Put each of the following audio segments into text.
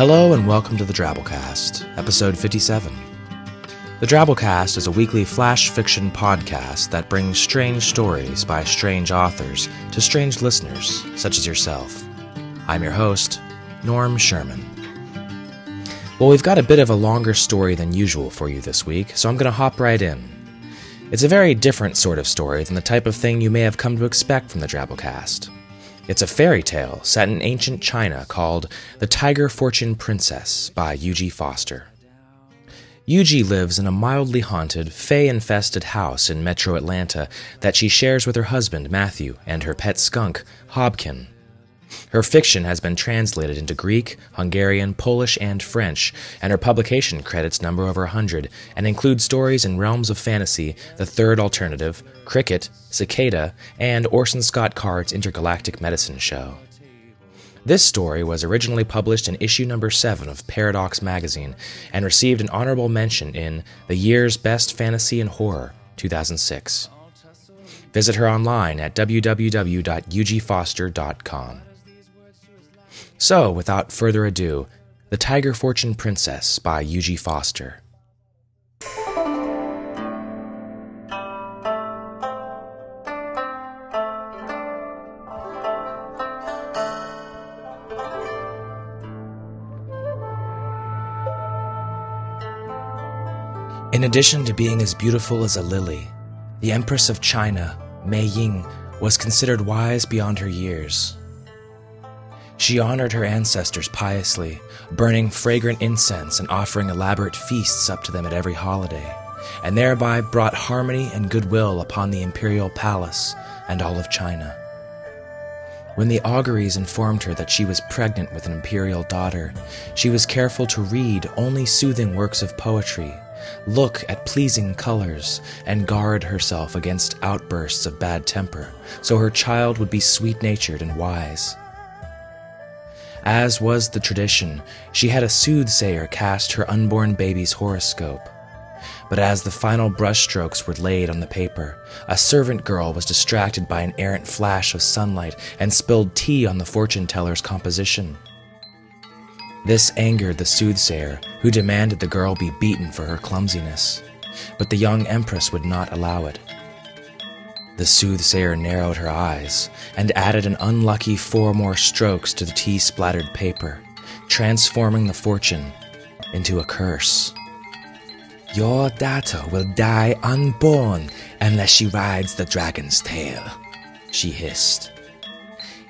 Hello and welcome to the Drabblecast, episode 57. The Drabblecast is a weekly flash fiction podcast that brings strange stories by strange authors to strange listeners, such as yourself. I'm your host, Norm Sherman. Well, we've got a bit of a longer story than usual for you this week, so I'm going to hop right in. It's a very different sort of story than the type of thing you may have come to expect from the Drabblecast. It's a fairy tale set in ancient China called The Tiger Fortune Princess by Eugie Foster. Eugie lives in a mildly haunted, fey infested house in metro Atlanta that she shares with her husband, Matthew, and her pet skunk, Hobkin. Her fiction has been translated into Greek, Hungarian, Polish, and French, and her publication credits number over 100 and includes stories in realms of fantasy, The Third Alternative, Cricket, Cicada, and Orson Scott Card's Intergalactic Medicine Show. This story was originally published in issue number 7 of Paradox magazine and received an honorable mention in The Year's Best Fantasy and Horror 2006. Visit her online at www.eugiefoster.com. So, without further ado, The Tiger Fortune Princess by Eugie Foster. In addition to being as beautiful as a lily, the Empress of China, Mei Ying, was considered wise beyond her years. She honored her ancestors piously, burning fragrant incense and offering elaborate feasts up to them at every holiday, and thereby brought harmony and goodwill upon the imperial palace and all of China. When the auguries informed her that she was pregnant with an imperial daughter, she was careful to read only soothing works of poetry, look at pleasing colors, and guard herself against outbursts of bad temper, so her child would be sweet natured and wise. As was the tradition, she had a soothsayer cast her unborn baby's horoscope. But as the final brushstrokes were laid on the paper, a servant girl was distracted by an errant flash of sunlight and spilled tea on the fortune teller's composition. This angered the soothsayer, who demanded the girl be beaten for her clumsiness. But the young empress would not allow it. The soothsayer narrowed her eyes and added an unlucky four more strokes to the tea splattered paper, transforming the fortune into a curse. Your daughter will die unborn unless she rides the dragon's tail, she hissed.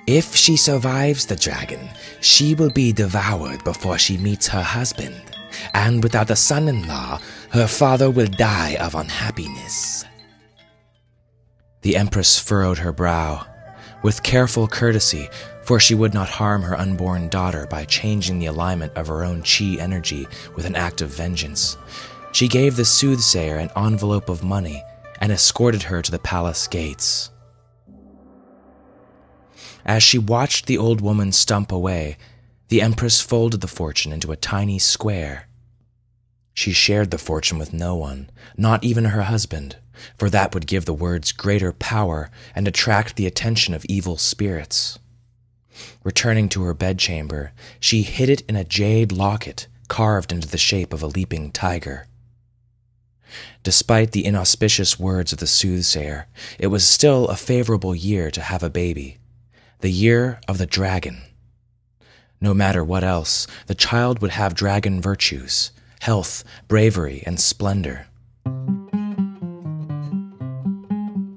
If she survives the dragon, she will be devoured before she meets her husband, and without a son in law, her father will die of unhappiness. The empress furrowed her brow. With careful courtesy, for she would not harm her unborn daughter by changing the alignment of her own chi energy with an act of vengeance, she gave the soothsayer an envelope of money and escorted her to the palace gates. As she watched the old woman stump away, the empress folded the fortune into a tiny square. She shared the fortune with no one, not even her husband, for that would give the words greater power and attract the attention of evil spirits. Returning to her bedchamber, she hid it in a jade locket carved into the shape of a leaping tiger. Despite the inauspicious words of the soothsayer, it was still a favorable year to have a baby, the year of the dragon. No matter what else, the child would have dragon virtues health, bravery, and splendor.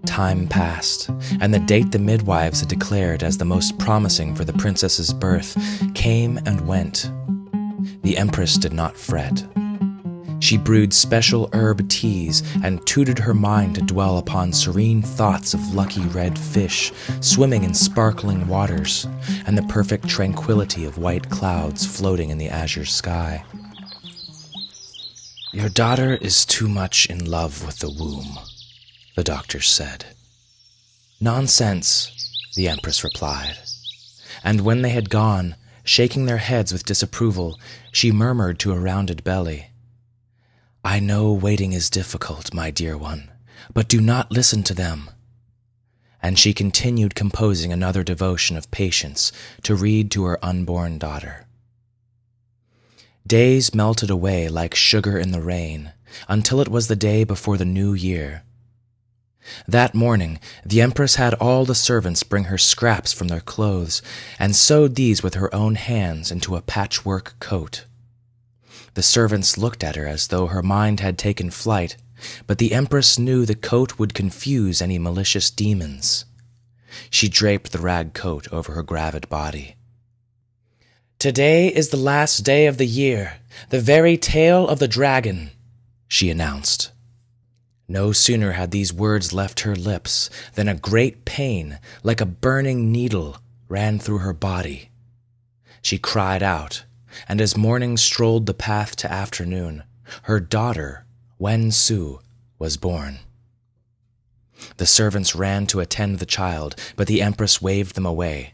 Time passed, and the date the midwives had declared as the most promising for the princess's birth came and went. The empress did not fret. She brewed special herb teas and tutored her mind to dwell upon serene thoughts of lucky red fish swimming in sparkling waters and the perfect tranquility of white clouds floating in the azure sky. Your daughter is too much in love with the womb, the doctors said. Nonsense, the Empress replied. And when they had gone, shaking their heads with disapproval, she murmured to a rounded belly, I know waiting is difficult, my dear one, but do not listen to them. And she continued composing another devotion of patience to read to her unborn daughter. Days melted away like sugar in the rain until it was the day before the new year. That morning, the Empress had all the servants bring her scraps from their clothes and sewed these with her own hands into a patchwork coat. The servants looked at her as though her mind had taken flight, but the Empress knew the coat would confuse any malicious demons. She draped the rag coat over her gravid body. Today is the last day of the year, the very tail of the dragon, she announced. No sooner had these words left her lips than a great pain, like a burning needle, ran through her body. She cried out, and as morning strolled the path to afternoon, her daughter, Wen Su, was born. The servants ran to attend the child, but the Empress waved them away.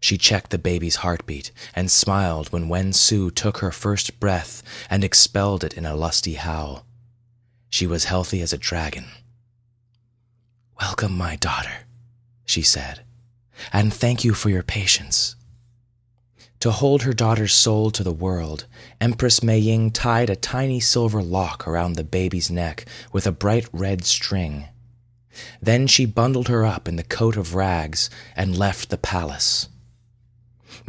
She checked the baby's heartbeat and smiled when Wen Su took her first breath and expelled it in a lusty howl. She was healthy as a dragon. Welcome, my daughter, she said, and thank you for your patience. To hold her daughter's soul to the world, Empress Mei Ying tied a tiny silver lock around the baby's neck with a bright red string. Then she bundled her up in the coat of rags and left the palace.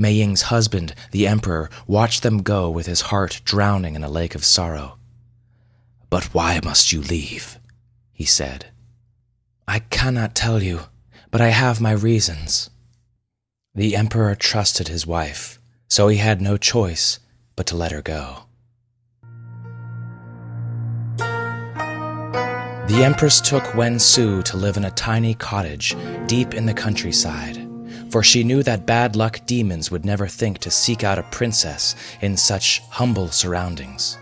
Mei Ying's husband, the emperor, watched them go with his heart drowning in a lake of sorrow. But why must you leave? he said. I cannot tell you, but I have my reasons. The emperor trusted his wife so he had no choice but to let her go. The Empress took Wen Su to live in a tiny cottage deep in the countryside, for she knew that bad luck demons would never think to seek out a princess in such humble surroundings.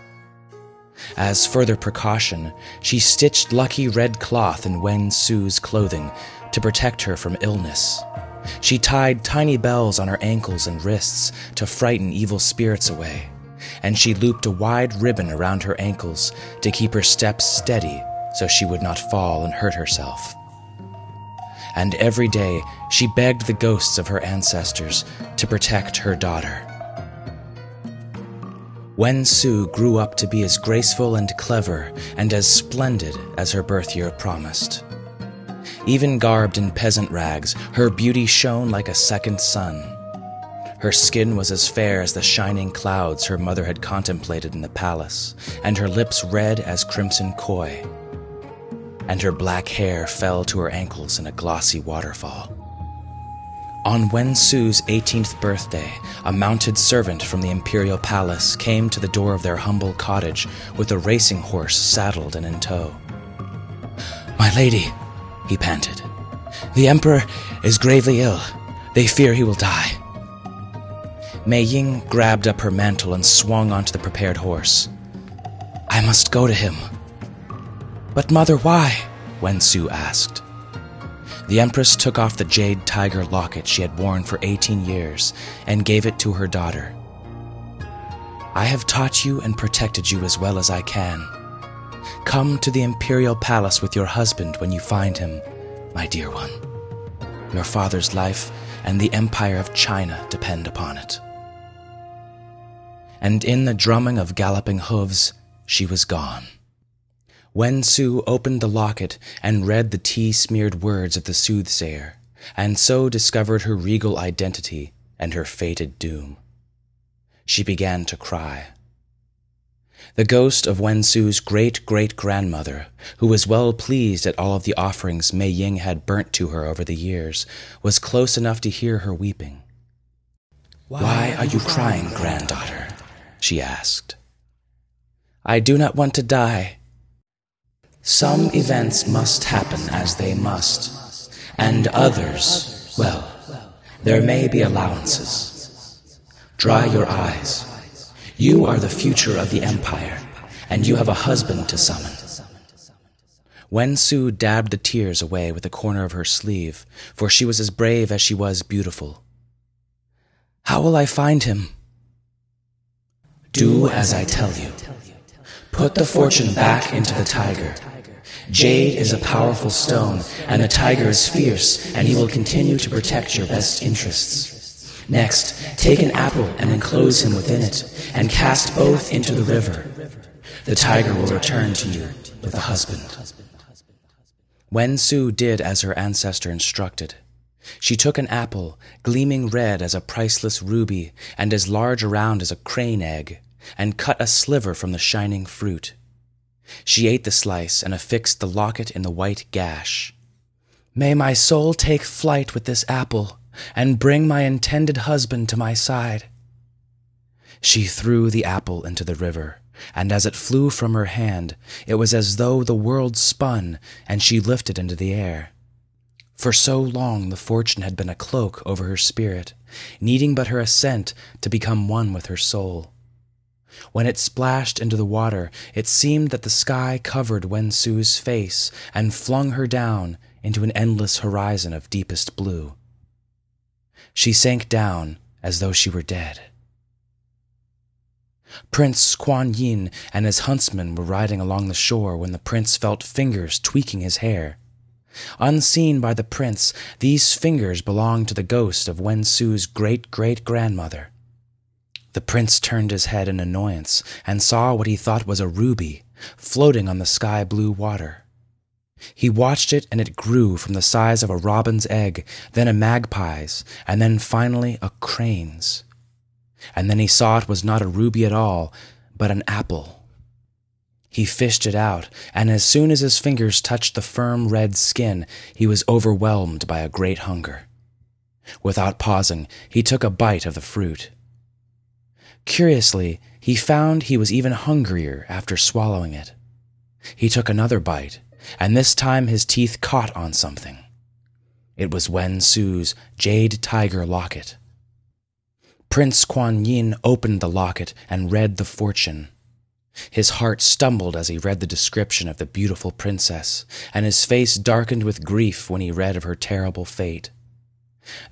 As further precaution, she stitched lucky red cloth in Wen Su's clothing to protect her from illness she tied tiny bells on her ankles and wrists to frighten evil spirits away, and she looped a wide ribbon around her ankles to keep her steps steady so she would not fall and hurt herself. And every day she begged the ghosts of her ancestors to protect her daughter. Wen Su grew up to be as graceful and clever and as splendid as her birth year promised. Even garbed in peasant rags, her beauty shone like a second sun. Her skin was as fair as the shining clouds her mother had contemplated in the palace, and her lips red as crimson koi. And her black hair fell to her ankles in a glossy waterfall. On Wen Su's 18th birthday, a mounted servant from the imperial palace came to the door of their humble cottage with a racing horse saddled and in tow. My lady, he panted. The Emperor is gravely ill. They fear he will die. Mei Ying grabbed up her mantle and swung onto the prepared horse. I must go to him. But, Mother, why? Wen Su asked. The Empress took off the jade tiger locket she had worn for 18 years and gave it to her daughter. I have taught you and protected you as well as I can. Come to the imperial palace with your husband when you find him, my dear one. Your father's life and the empire of China depend upon it. And in the drumming of galloping hooves, she was gone. Wen Su opened the locket and read the tea smeared words of the soothsayer, and so discovered her regal identity and her fated doom. She began to cry. The ghost of Wen Su's great great grandmother, who was well pleased at all of the offerings Mei Ying had burnt to her over the years, was close enough to hear her weeping. Why are you crying, granddaughter? she asked. I do not want to die. Some events must happen as they must, and others, well, there may be allowances. Dry your eyes. You are the future of the empire, and you have a husband to summon. Wen Su dabbed the tears away with the corner of her sleeve, for she was as brave as she was beautiful. How will I find him? Do as I tell you. Put the fortune back into the tiger. Jade is a powerful stone, and the tiger is fierce, and he will continue to protect your best interests. Next, take an apple and enclose him within it, and cast both into the river. The tiger will return to you with a husband. Wen Su did as her ancestor instructed. She took an apple, gleaming red as a priceless ruby, and as large around as a crane egg, and cut a sliver from the shining fruit. She ate the slice and affixed the locket in the white gash. May my soul take flight with this apple, and bring my intended husband to my side. She threw the apple into the river, and as it flew from her hand, it was as though the world spun, and she lifted into the air. For so long the fortune had been a cloak over her spirit, needing but her assent to become one with her soul. When it splashed into the water, it seemed that the sky covered Wen Su's face and flung her down into an endless horizon of deepest blue. She sank down as though she were dead. Prince Kuan Yin and his huntsmen were riding along the shore when the prince felt fingers tweaking his hair. Unseen by the prince, these fingers belonged to the ghost of Wen Su's great great grandmother. The prince turned his head in annoyance and saw what he thought was a ruby floating on the sky blue water. He watched it and it grew from the size of a robin's egg, then a magpie's, and then finally a crane's. And then he saw it was not a ruby at all, but an apple he fished it out, and as soon as his fingers touched the firm red skin, he was overwhelmed by a great hunger. Without pausing, he took a bite of the fruit. Curiously, he found he was even hungrier after swallowing it. He took another bite, and this time his teeth caught on something. It was Wen Su's jade tiger locket. Prince Kuan Yin opened the locket and read the fortune. His heart stumbled as he read the description of the beautiful princess, and his face darkened with grief when he read of her terrible fate.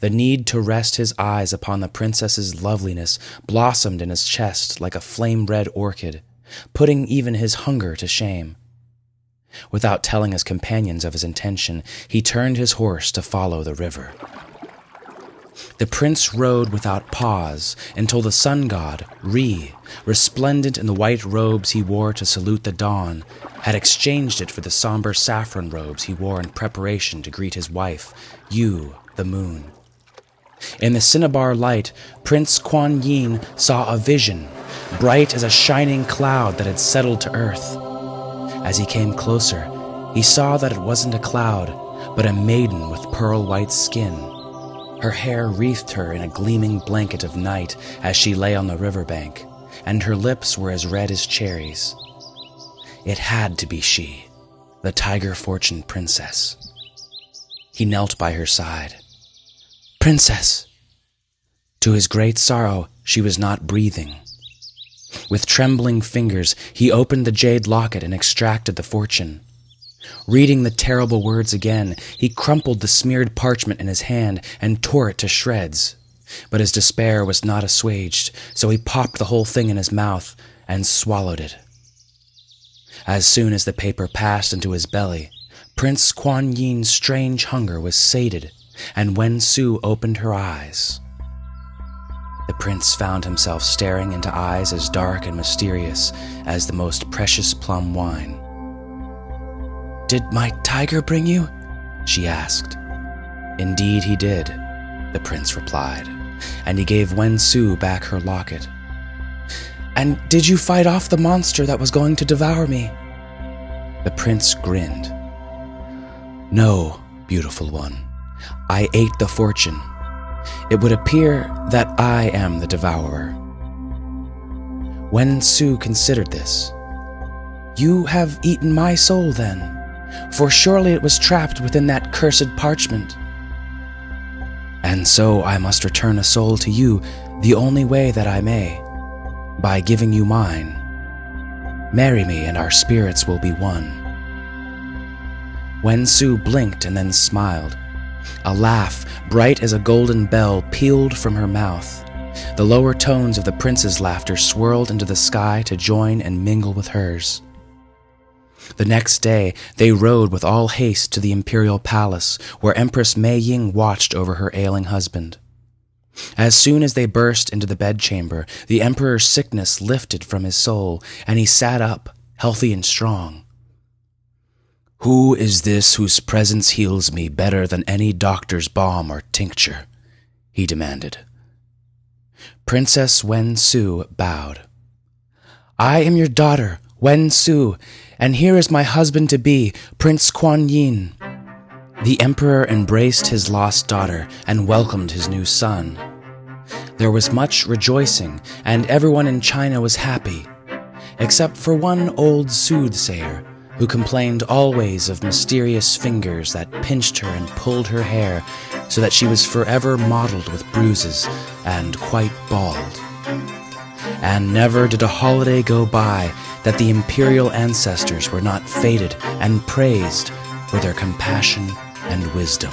The need to rest his eyes upon the princess's loveliness blossomed in his chest like a flame red orchid, putting even his hunger to shame. Without telling his companions of his intention, he turned his horse to follow the river. The prince rode without pause until the sun god, Re, resplendent in the white robes he wore to salute the dawn, had exchanged it for the somber saffron robes he wore in preparation to greet his wife, Yu, the moon. In the cinnabar light, Prince Kuan Yin saw a vision, bright as a shining cloud that had settled to earth. As he came closer, he saw that it wasn't a cloud, but a maiden with pearl white skin her hair wreathed her in a gleaming blanket of night as she lay on the riverbank, and her lips were as red as cherries. It had to be she, the tiger fortune princess. He knelt by her side. Princess! To his great sorrow, she was not breathing. With trembling fingers, he opened the jade locket and extracted the fortune. Reading the terrible words again, he crumpled the smeared parchment in his hand and tore it to shreds. But his despair was not assuaged, so he popped the whole thing in his mouth and swallowed it. As soon as the paper passed into his belly, Prince Kuan Yin's strange hunger was sated, and Wen Su opened her eyes. The prince found himself staring into eyes as dark and mysterious as the most precious plum wine. Did my tiger bring you? she asked. Indeed, he did, the prince replied, and he gave Wen Su back her locket. And did you fight off the monster that was going to devour me? The prince grinned. No, beautiful one. I ate the fortune. It would appear that I am the devourer. Wen Su considered this. You have eaten my soul, then for surely it was trapped within that cursed parchment. And so I must return a soul to you the only way that I may, by giving you mine. Marry me, and our spirits will be one. Wen Su blinked and then smiled. A laugh, bright as a golden bell, pealed from her mouth. The lower tones of the prince's laughter swirled into the sky to join and mingle with hers. The next day, they rode with all haste to the imperial palace, where Empress Mei Ying watched over her ailing husband. As soon as they burst into the bedchamber, the emperor's sickness lifted from his soul, and he sat up, healthy and strong. Who is this whose presence heals me better than any doctor's balm or tincture? he demanded. Princess Wen Su bowed. I am your daughter, Wen Su, and here is my husband to be, Prince Kuan Yin. The emperor embraced his lost daughter and welcomed his new son. There was much rejoicing, and everyone in China was happy, except for one old soothsayer who complained always of mysterious fingers that pinched her and pulled her hair so that she was forever mottled with bruises and quite bald. And never did a holiday go by that the imperial ancestors were not feted and praised for their compassion and wisdom.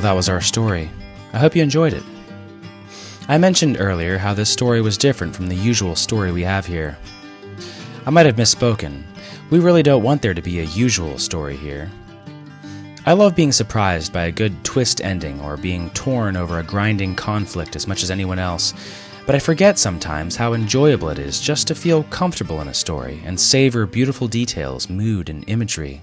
Well, that was our story. I hope you enjoyed it. I mentioned earlier how this story was different from the usual story we have here. I might have misspoken. We really don't want there to be a usual story here. I love being surprised by a good twist ending or being torn over a grinding conflict as much as anyone else, but I forget sometimes how enjoyable it is just to feel comfortable in a story and savor beautiful details, mood, and imagery.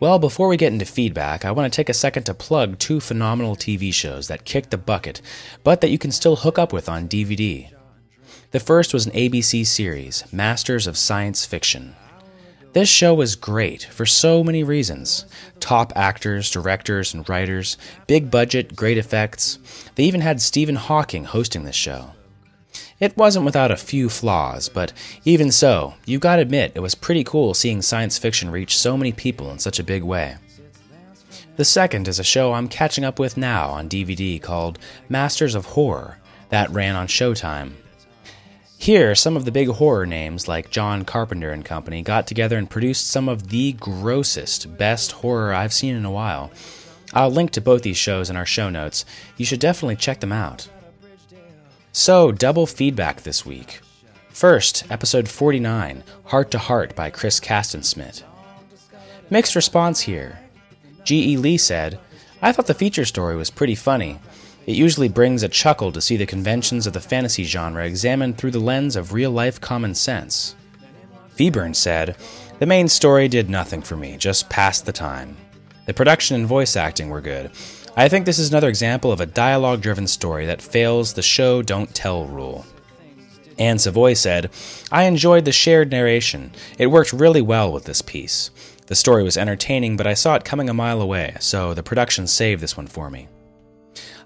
Well, before we get into feedback, I want to take a second to plug two phenomenal TV shows that kicked the bucket, but that you can still hook up with on DVD. The first was an ABC series, Masters of Science Fiction. This show was great for so many reasons top actors, directors, and writers, big budget, great effects. They even had Stephen Hawking hosting this show. It wasn't without a few flaws, but even so, you gotta admit it was pretty cool seeing science fiction reach so many people in such a big way. The second is a show I'm catching up with now on DVD called Masters of Horror, that ran on Showtime. Here, some of the big horror names like John Carpenter and Company got together and produced some of the grossest, best horror I've seen in a while. I'll link to both these shows in our show notes. You should definitely check them out. So, double feedback this week. First, episode 49, Heart to Heart by Chris Castensmith. Mixed response here. G.E. Lee said, I thought the feature story was pretty funny. It usually brings a chuckle to see the conventions of the fantasy genre examined through the lens of real life common sense. Feburn said, The main story did nothing for me, just passed the time. The production and voice acting were good, I think this is another example of a dialogue driven story that fails the show don't tell rule. Anne Savoy said, I enjoyed the shared narration. It worked really well with this piece. The story was entertaining, but I saw it coming a mile away, so the production saved this one for me.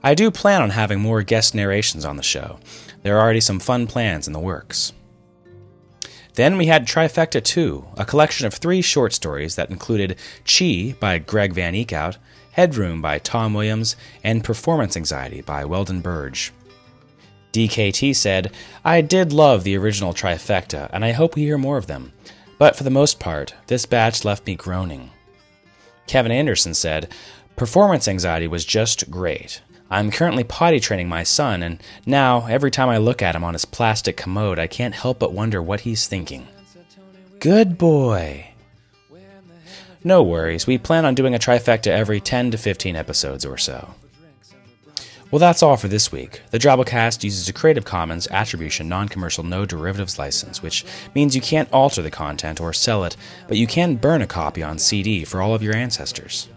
I do plan on having more guest narrations on the show. There are already some fun plans in the works. Then we had Trifecta 2, a collection of three short stories that included Chi by Greg Van Eekhout, Headroom by Tom Williams, and Performance Anxiety by Weldon Burge. DKT said, I did love the original trifecta, and I hope we hear more of them. But for the most part, this batch left me groaning. Kevin Anderson said, Performance anxiety was just great. I'm currently potty training my son, and now, every time I look at him on his plastic commode, I can't help but wonder what he's thinking. Good boy. No worries, we plan on doing a trifecta every 10 to 15 episodes or so. Well, that's all for this week. The Drabblecast uses a Creative Commons Attribution Non Commercial No Derivatives license, which means you can't alter the content or sell it, but you can burn a copy on CD for all of your ancestors.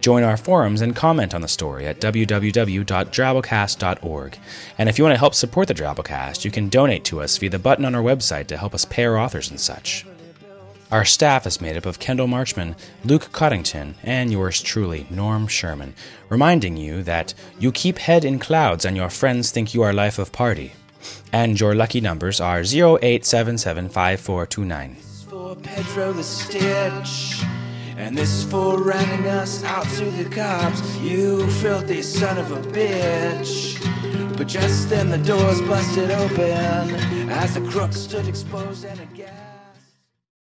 Join our forums and comment on the story at www.drabblecast.org. And if you want to help support the Drabblecast, you can donate to us via the button on our website to help us pay our authors and such. Our staff is made up of Kendall Marchman, Luke Coddington, and yours truly, Norm Sherman, reminding you that you keep head in clouds and your friends think you are life of party. And your lucky numbers are 08775429. For Pedro the Stitch. And this is for running us out to the cops, you filthy son of a bitch. But just then the doors busted open as the crook stood exposed and aghast.